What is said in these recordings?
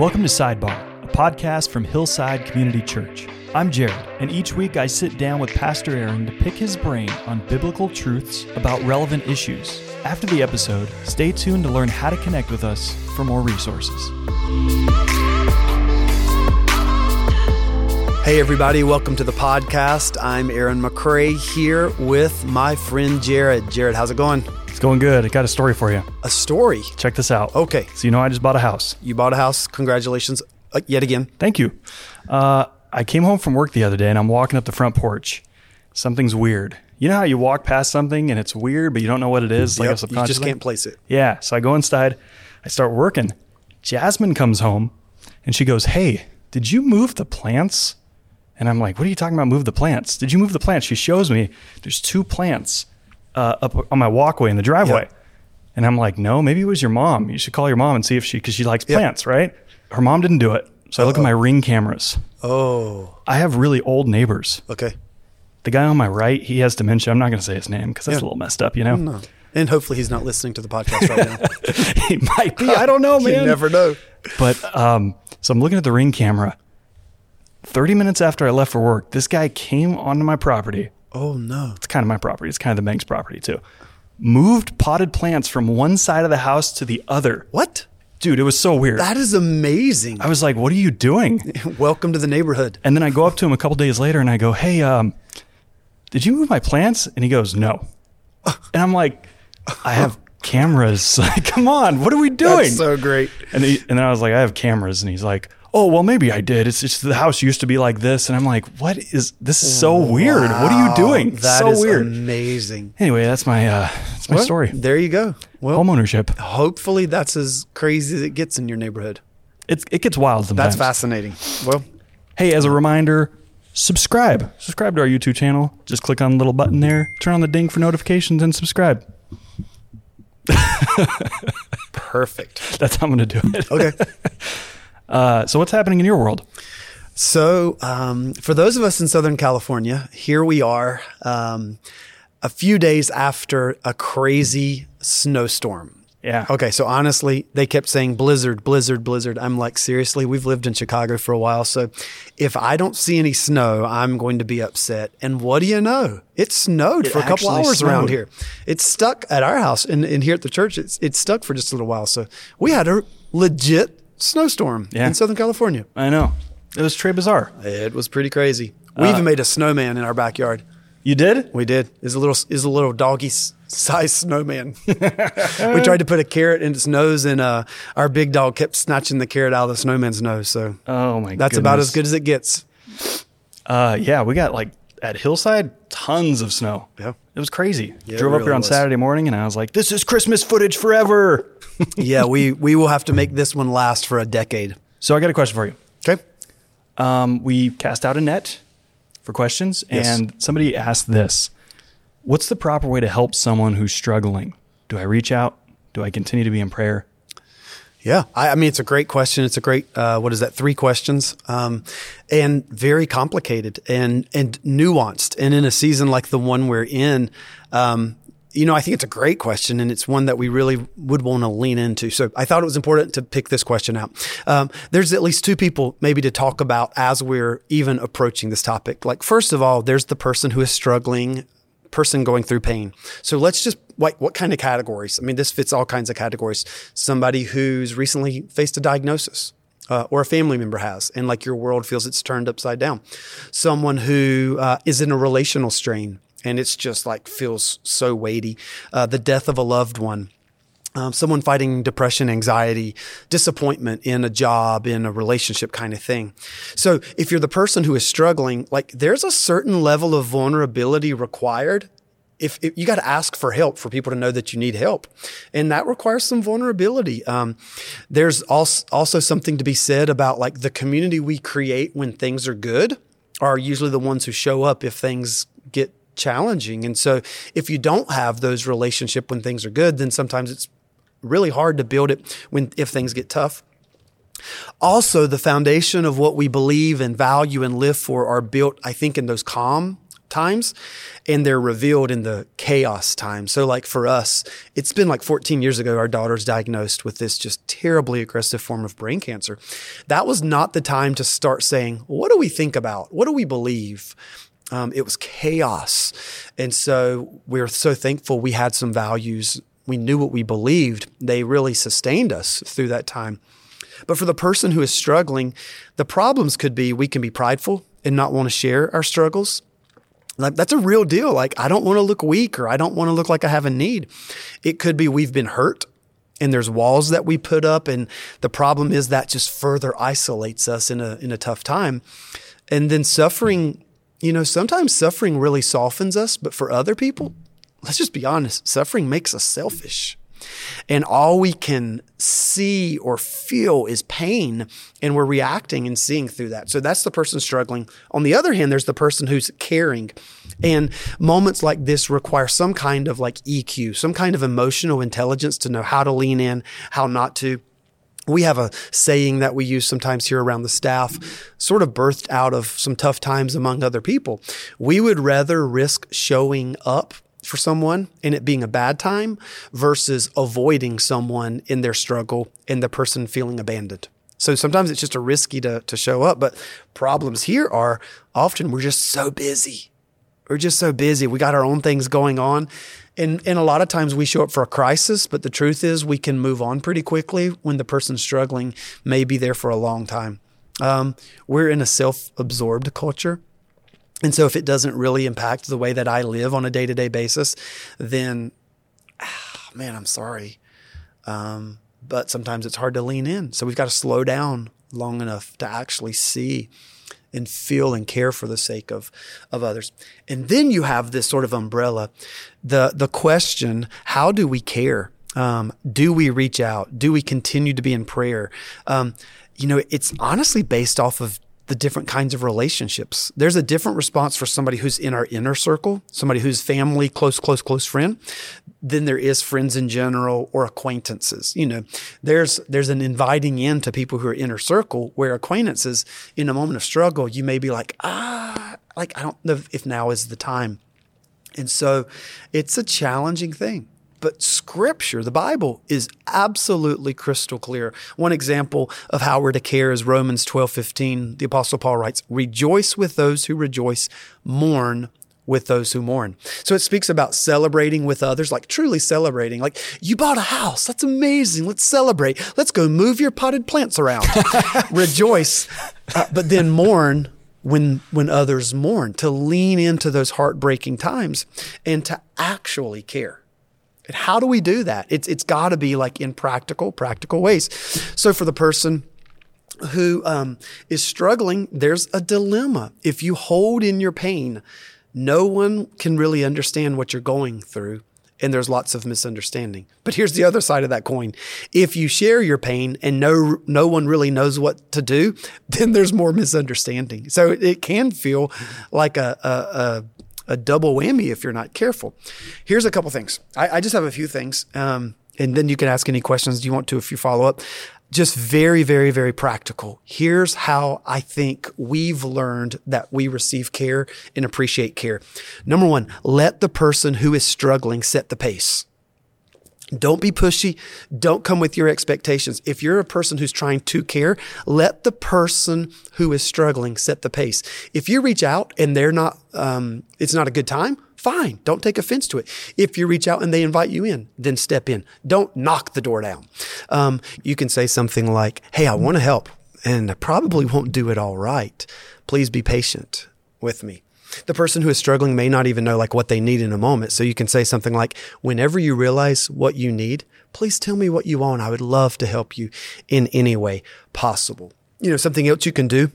Welcome to Sidebar, a podcast from Hillside Community Church. I'm Jared, and each week I sit down with Pastor Aaron to pick his brain on biblical truths about relevant issues. After the episode, stay tuned to learn how to connect with us for more resources. Hey, everybody, welcome to the podcast. I'm Aaron McCrae here with my friend Jared. Jared, how's it going? It's going good. I got a story for you. A story. Check this out. Okay. So, you know, I just bought a house. You bought a house. Congratulations uh, yet again. Thank you. Uh, I came home from work the other day and I'm walking up the front porch. Something's weird. You know how you walk past something and it's weird, but you don't know what it is? Like Yep, a you subconscious just can't place it. Yeah. So I go inside, I start working. Jasmine comes home and she goes, Hey, did you move the plants? And I'm like, What are you talking about? Move the plants? Did you move the plants? She shows me there's two plants uh, up on my walkway in the driveway. Yeah. And I'm like, No, maybe it was your mom. You should call your mom and see if she, because she likes Yeah. plants, right? Her mom didn't do it. So I look at my ring cameras. Oh, I have really old neighbors. okay. The guy on my right, he has dementia. I'm not going to say his name because that's Yeah. a little messed up, you know? No. And hopefully he's not listening to the podcast right now. he might be. I don't know, man. you never know. But um, so I'm looking at the ring camera. 30 minutes after I left for work, this guy came onto my property. Oh, no. It's kind of my property. It's kind of the bank's property too. Moved potted plants from one side of the house to the other. What? Dude, it was so weird. That is amazing. I was like, "What are you doing?" Welcome to the neighborhood. And then I go up to him a couple days later and I go, "Hey, um, did you move my plants?" And he goes, "No." And I'm like, "I have cameras. Like, come on, what are we doing?" That's so great. And, he, and then I was like, I have cameras. And he's like, oh, well, maybe I did. It's just the house used to be like this. And I'm like, what is this? Is so weird. What are you doing? That so is weird. amazing. anyway, that's my uh, that's my Well, story. There you go. Well, Homeownership. hopefully that's as crazy as it gets in your neighborhood. It's, it gets wild sometimes. That's fascinating. Well, Hey, as a reminder, subscribe. Subscribe to our YouTube channel. Just click on the little button there, turn on the ding for notifications, and subscribe. perfect. That's how I'm going to do it. Okay. Uh, so, what's happening in your world? So, um, for those of us in Southern California, here we are um, a few days after a crazy snowstorm. Yeah. Okay, so honestly, they kept saying blizzard, blizzard, blizzard. I'm like, seriously, we've lived in Chicago for a while. So if I don't see any snow, I'm going to be upset. And what do you know? It snowed It for a couple hours around here. It's stuck at our house and, and here at the church. It's, it's stuck for just a little while. So we had a legit snowstorm Yeah. in Southern California. I know. It was Trey Bizarre. It was pretty crazy. We Uh, even made a snowman in our backyard. You did? We did. Is a little is a little doggy s- sized snowman. we tried to put a carrot in its nose, and uh, our big dog kept snatching the carrot out of the snowman's nose. So Oh, my that's about as good as it gets. Uh, yeah, we got like at Hillside tons of snow. Yeah. it was crazy. Yeah, it Drove up here on was. Saturday morning, and I was like, "This is Christmas footage forever." Yeah, we we will have to make this one last for a decade. so I got a question for you. Okay. Um, we cast out a net for questions, Yes. and somebody asked this: What's the proper way to help someone who's struggling? Do I reach out? Do I continue to be in prayer? Yeah, I, I mean it's a great question. It's a great uh, what is that? Three questions, um, and very complicated and and nuanced. And in a season like the one we're in, um, you know, I think it's a great question, and it's one that we really would want to lean into. So I thought it was important to pick this question out. Um, there's at least two people maybe to talk about as we're even approaching this topic. Like first of all, there's the person who is struggling person going through pain. So let's just like what kind of categories? I mean, this fits all kinds of categories. Somebody who's recently faced a diagnosis. Uh, or a family member has, and like your world feels it's turned upside down. Someone who uh, is in a relational strain, and it's just like feels so weighty. Uh, the death of a loved one, um, someone fighting depression, anxiety, disappointment in a job, in a relationship kind of thing. So if you're the person who is struggling, like there's a certain level of vulnerability required. If, if you got to ask for help for people to know that you need help, and that requires some vulnerability. Um, there's also also something to be said about like the community we create when things are good are usually the ones who show up if things get challenging. And so if you don't have those relationship when things are good, then sometimes it's really hard to build it when if things get tough. Also, the foundation of what we believe and value and live for are built, I think, in those calm times and they're revealed in the chaos times. So, like for us, it's been like 14 years ago, our daughter's diagnosed with this just terribly aggressive form of brain cancer. That was not the time to start saying, what do we think about? What do we believe? Um, it was chaos. And so we're so thankful we had some values. We knew what we believed. They really sustained us through that time. But for the person who is struggling, the problems could be we can be prideful and not want to share our struggles. Like that's a real deal. Like I don't want to look weak or I don't want to look like I have a need. It could be we've been hurt and there's walls that we put up and the problem is that just further isolates us in a in a tough time. And then suffering, you know, sometimes suffering really softens us, but for other people, let's just be honest, suffering makes us selfish. And all we can see or feel is pain, and we're reacting and seeing through that. So that's the person struggling. On the other hand, there's the person who's caring. And moments like this require some kind of like EQ, some kind of emotional intelligence to know how to lean in, how not to. We have a saying that we use sometimes here around the staff, sort of birthed out of some tough times among other people. We would rather risk showing up for someone and it being a bad time versus avoiding someone in their struggle and the person feeling abandoned. So sometimes it's just a risky to, to show up, but problems here are often we're just so busy. We're just so busy. We got our own things going on. And, and a lot of times we show up for a crisis, but the truth is we can move on pretty quickly when the person struggling may be there for a long time. Um, we're in a self absorbed culture. And so if it doesn't really impact the way that I live on a day to day basis, then, ah, man, I'm sorry. Um, but sometimes it's hard to lean in. So we've got to slow down long enough to actually see and feel and care for the sake of, of others. And then you have this sort of umbrella. The, the question, how do we care? Um, do we reach out? Do we continue to be in prayer? Um, you know, it's honestly based off of the different kinds of relationships. There's a different response for somebody who's in our inner circle, somebody who's family, close, close, close friend, than there is friends in general or acquaintances. You know, there's there's an inviting in to people who are inner circle where acquaintances in a moment of struggle, you may be like, ah, like I don't know if now is the time. And so it's a challenging thing. But scripture, the Bible, is absolutely crystal clear. One example of how we're to care is Romans 12 15. The Apostle Paul writes, Rejoice with those who rejoice, mourn with those who mourn. So it speaks about celebrating with others, like truly celebrating. Like, you bought a house. That's amazing. Let's celebrate. Let's go move your potted plants around. Rejoice, uh, but then mourn when when others mourn to lean into those heartbreaking times and to actually care and how do we do that? It's it's got to be like in practical, practical ways. So for the person who um, is struggling, there's a dilemma. If you hold in your pain, no one can really understand what you're going through. And there's lots of misunderstanding. But here's the other side of that coin. If you share your pain and no, no one really knows what to do, then there's more misunderstanding. So it can feel like a, a, a a double whammy if you're not careful. Here's a couple things. I, I just have a few things, um, and then you can ask any questions you want to if you follow up. Just very, very, very practical. Here's how I think we've learned that we receive care and appreciate care. Number one, let the person who is struggling set the pace. Don't be pushy. Don't come with your expectations. If you're a person who's trying to care, let the person who is struggling set the pace. If you reach out and they're not, um, it's not a good time, fine. Don't take offense to it. If you reach out and they invite you in, then step in. Don't knock the door down. Um, you can say something like, Hey, I want to help and I probably won't do it all right. Please be patient with me. The person who is struggling may not even know like what they need in a moment. So you can say something like, whenever you realize what you need, please tell me what you want. I would love to help you in any way possible. You know, something else you can do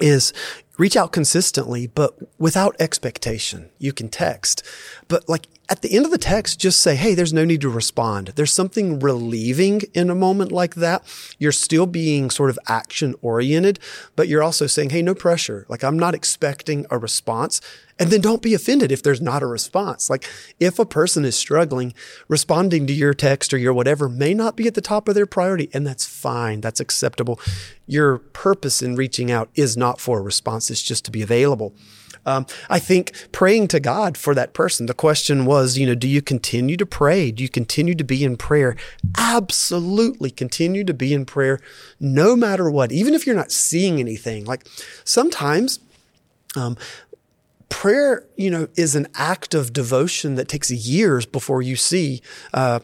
is reach out consistently, but without expectation. You can text, but like at the end of the text, just say, Hey, there's no need to respond. There's something relieving in a moment like that. You're still being sort of action oriented, but you're also saying, Hey, no pressure. Like I'm not expecting a response. And then don't be offended if there's not a response. Like if a person is struggling, responding to your text or your whatever may not be at the top of their priority. And that's fine. That's acceptable. Your purpose in reaching out is not for a response. It's just to be available. Um, I think praying to God for that person. The question was, you know, do you continue to pray? Do you continue to be in prayer? Absolutely continue to be in prayer no matter what, even if you're not seeing anything. Like sometimes, um, prayer, you know, is an act of devotion that takes years before you see, uh,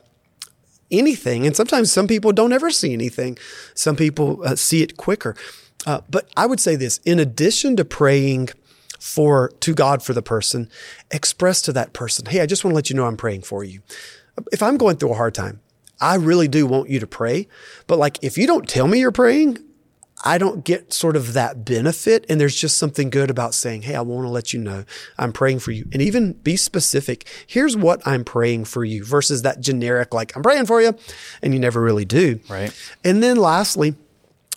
anything. And sometimes some people don't ever see anything. Some people uh, see it quicker. Uh, but I would say this in addition to praying for to God for the person, express to that person, hey, I just want to let you know I'm praying for you. If I'm going through a hard time, I really do want you to pray. But like if you don't tell me you're praying, I don't get sort of that benefit. And there's just something good about saying, Hey, I want to let you know I'm praying for you. And even be specific. Here's what I'm praying for you versus that generic, like, I'm praying for you. And you never really do. Right. And then lastly,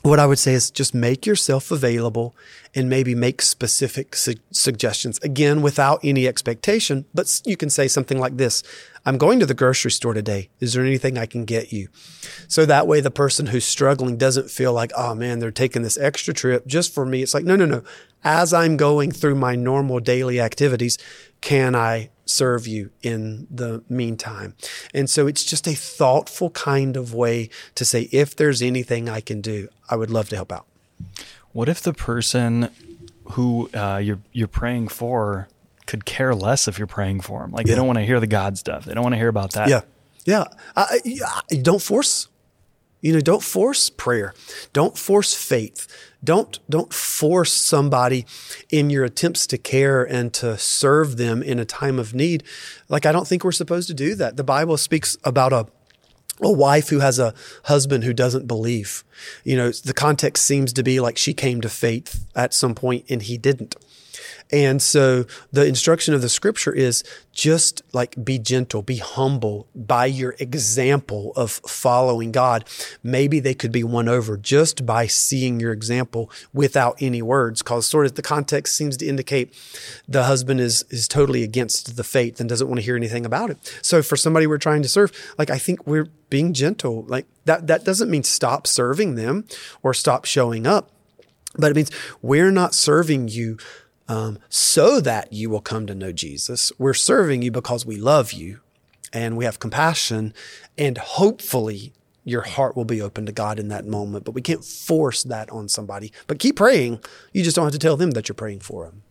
what I would say is just make yourself available and maybe make specific su- suggestions again without any expectation. But you can say something like this. I'm going to the grocery store today. Is there anything I can get you? So that way the person who's struggling doesn't feel like, oh man, they're taking this extra trip just for me. It's like, no, no, no. As I'm going through my normal daily activities, can I serve you in the meantime? And so it's just a thoughtful kind of way to say, if there's anything I can do, I would love to help out. What if the person who uh, you're you're praying for could care less if you're praying for them? Like they don't want to hear the God stuff. They don't want to hear about that. Yeah, yeah. I, I, don't force. You know, don't force prayer. Don't force faith. Don't don't force somebody in your attempts to care and to serve them in a time of need. Like I don't think we're supposed to do that. The Bible speaks about a a wife who has a husband who doesn't believe. You know, the context seems to be like she came to faith at some point and he didn't. And so the instruction of the scripture is just like be gentle, be humble by your example of following God. Maybe they could be won over just by seeing your example without any words, because sort of the context seems to indicate the husband is, is totally against the faith and doesn't want to hear anything about it. So for somebody we're trying to serve, like I think we're being gentle. Like that, that doesn't mean stop serving them or stop showing up. But it means we're not serving you um, so that you will come to know Jesus. We're serving you because we love you and we have compassion, and hopefully your heart will be open to God in that moment. But we can't force that on somebody. But keep praying. You just don't have to tell them that you're praying for them.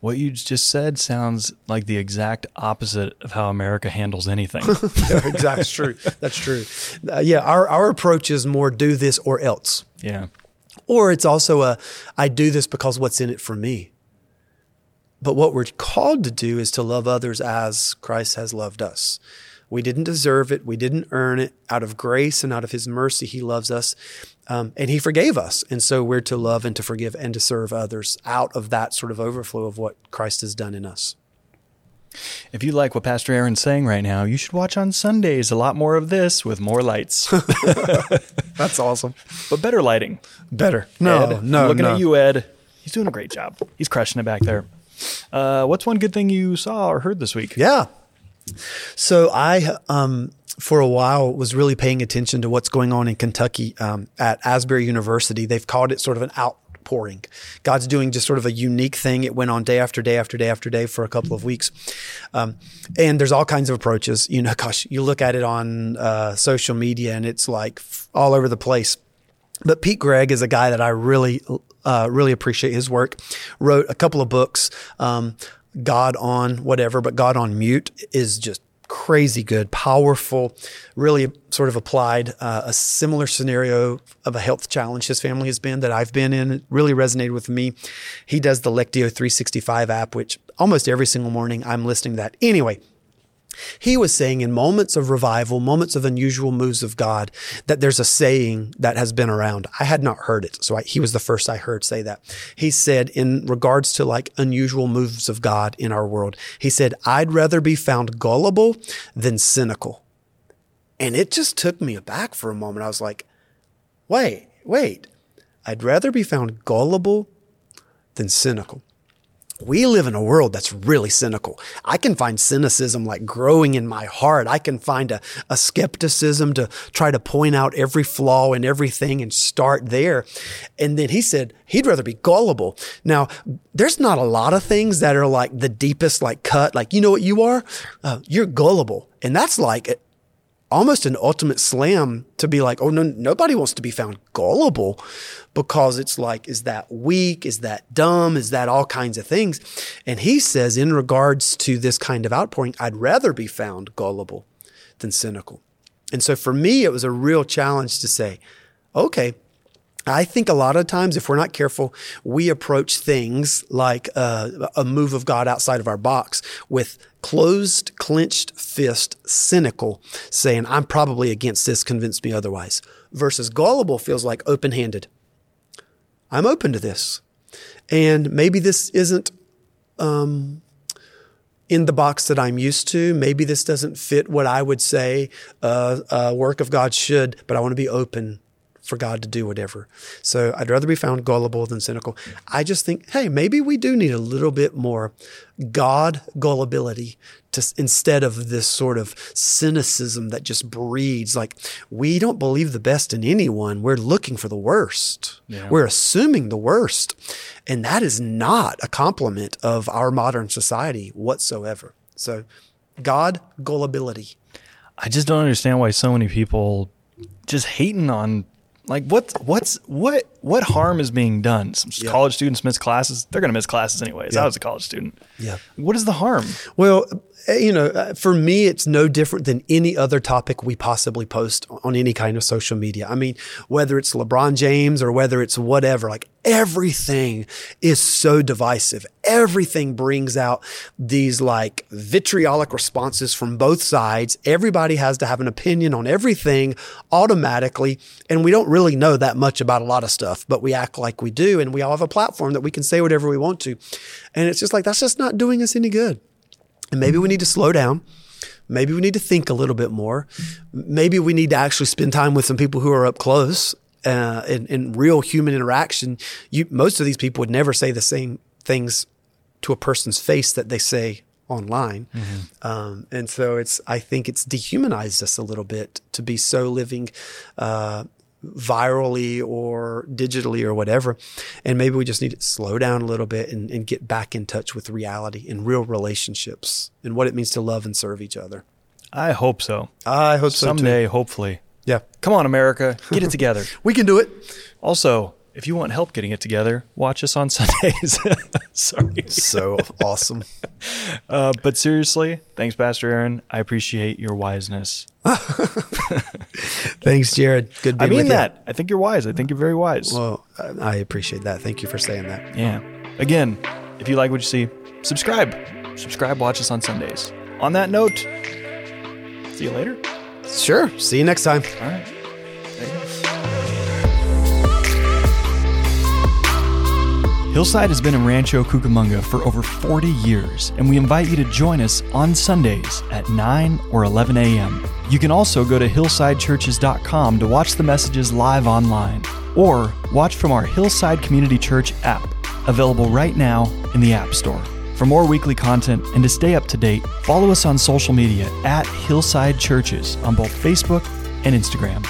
What you just said sounds like the exact opposite of how America handles anything. That's true. That's true. Uh, yeah, our, our approach is more do this or else. Yeah. Or it's also a I do this because what's in it for me. But what we're called to do is to love others as Christ has loved us. We didn't deserve it. We didn't earn it. Out of grace and out of His mercy, He loves us. Um, and He forgave us. And so we're to love and to forgive and to serve others out of that sort of overflow of what Christ has done in us. If you like what Pastor Aaron's saying right now, you should watch on Sundays a lot more of this with more lights. That's awesome. But better lighting. Better. No, Ed, no. I'm looking no. at you, Ed. He's doing a great job. He's crushing it back there. Uh, what's one good thing you saw or heard this week? Yeah. So I, um, for a while, was really paying attention to what's going on in Kentucky um, at Asbury University. They've called it sort of an outpouring. God's doing just sort of a unique thing. It went on day after day after day after day for a couple of weeks. Um, and there's all kinds of approaches. You know, gosh, you look at it on uh, social media and it's like all over the place. But Pete Greig is a guy that I really, uh, really appreciate his work. Wrote a couple of books, um, God on whatever, but God on mute is just crazy good, powerful, really sort of applied uh, a similar scenario of a health challenge his family has been that I've been in. It really resonated with me. He does the Lectio 365 app, which almost every single morning I'm listening to that. Anyway, he was saying in moments of revival, moments of unusual moves of God, that there's a saying that has been around. I had not heard it. So I, he was the first I heard say that. He said, in regards to like unusual moves of God in our world, he said, I'd rather be found gullible than cynical. And it just took me aback for a moment. I was like, wait, wait. I'd rather be found gullible than cynical. We live in a world that's really cynical. I can find cynicism like growing in my heart. I can find a, a skepticism to try to point out every flaw in everything and start there. And then he said he'd rather be gullible. Now, there's not a lot of things that are like the deepest, like cut, like, you know what you are? Uh, you're gullible. And that's like almost an ultimate slam to be like, oh no, nobody wants to be found gullible because it's like, is that weak? Is that dumb? Is that all kinds of things? And he says, in regards to this kind of outpouring, I'd rather be found gullible than cynical. And so for me, it was a real challenge to say, okay, I think a lot of times, if we're not careful, we approach things like uh, a move of God outside of our box with closed, clenched fist, cynical, saying, I'm probably against this, convince me otherwise. Versus gullible feels like open handed. I'm open to this. And maybe this isn't um, in the box that I'm used to. Maybe this doesn't fit what I would say uh, a work of God should, but I want to be open for God to do whatever. So I'd rather be found gullible than cynical. I just think, hey, maybe we do need a little bit more God gullibility to instead of this sort of cynicism that just breeds like we don't believe the best in anyone. We're looking for the worst. Yeah. We're assuming the worst. And that is not a compliment of our modern society whatsoever. So God gullibility. I just don't understand why so many people just hating on like what what's what what harm is being done? Some yeah. college students miss classes. They're going to miss classes anyways. Yeah. I was a college student. Yeah. What is the harm? Well, you know, uh, for me, it's no different than any other topic we possibly post on any kind of social media. I mean, whether it's LeBron James or whether it's whatever, like everything is so divisive. Everything brings out these like vitriolic responses from both sides. Everybody has to have an opinion on everything automatically. And we don't really know that much about a lot of stuff, but we act like we do. And we all have a platform that we can say whatever we want to. And it's just like, that's just not doing us any good. And maybe we need to slow down. Maybe we need to think a little bit more. Maybe we need to actually spend time with some people who are up close uh, in, in real human interaction. You, most of these people would never say the same things to a person's face that they say online. Mm-hmm. Um, and so it's, I think it's dehumanized us a little bit to be so living, uh, virally or digitally or whatever. And maybe we just need to slow down a little bit and, and get back in touch with reality and real relationships and what it means to love and serve each other. I hope so. I hope so. Someday, hopefully. Yeah. Come on, America. Get it together. we can do it. Also, if you want help getting it together, watch us on Sundays. Sorry. So awesome. Uh, but seriously, thanks, Pastor Aaron. I appreciate your wiseness. thanks, Jared. Good. I mean that. You. I think you're wise. I think you're very wise. Well, I appreciate that. Thank you for saying that. Yeah. Again, if you like what you see, subscribe. Subscribe. Watch us on Sundays. On that note, see you later. Sure. See you next time. All right. Hillside has been in Rancho Cucamonga for over 40 years, and we invite you to join us on Sundays at 9 or 11 a.m. You can also go to hillsidechurches.com to watch the messages live online, or watch from our Hillside Community Church app, available right now in the App Store. For more weekly content and to stay up to date, follow us on social media at Hillside Churches on both Facebook and Instagram.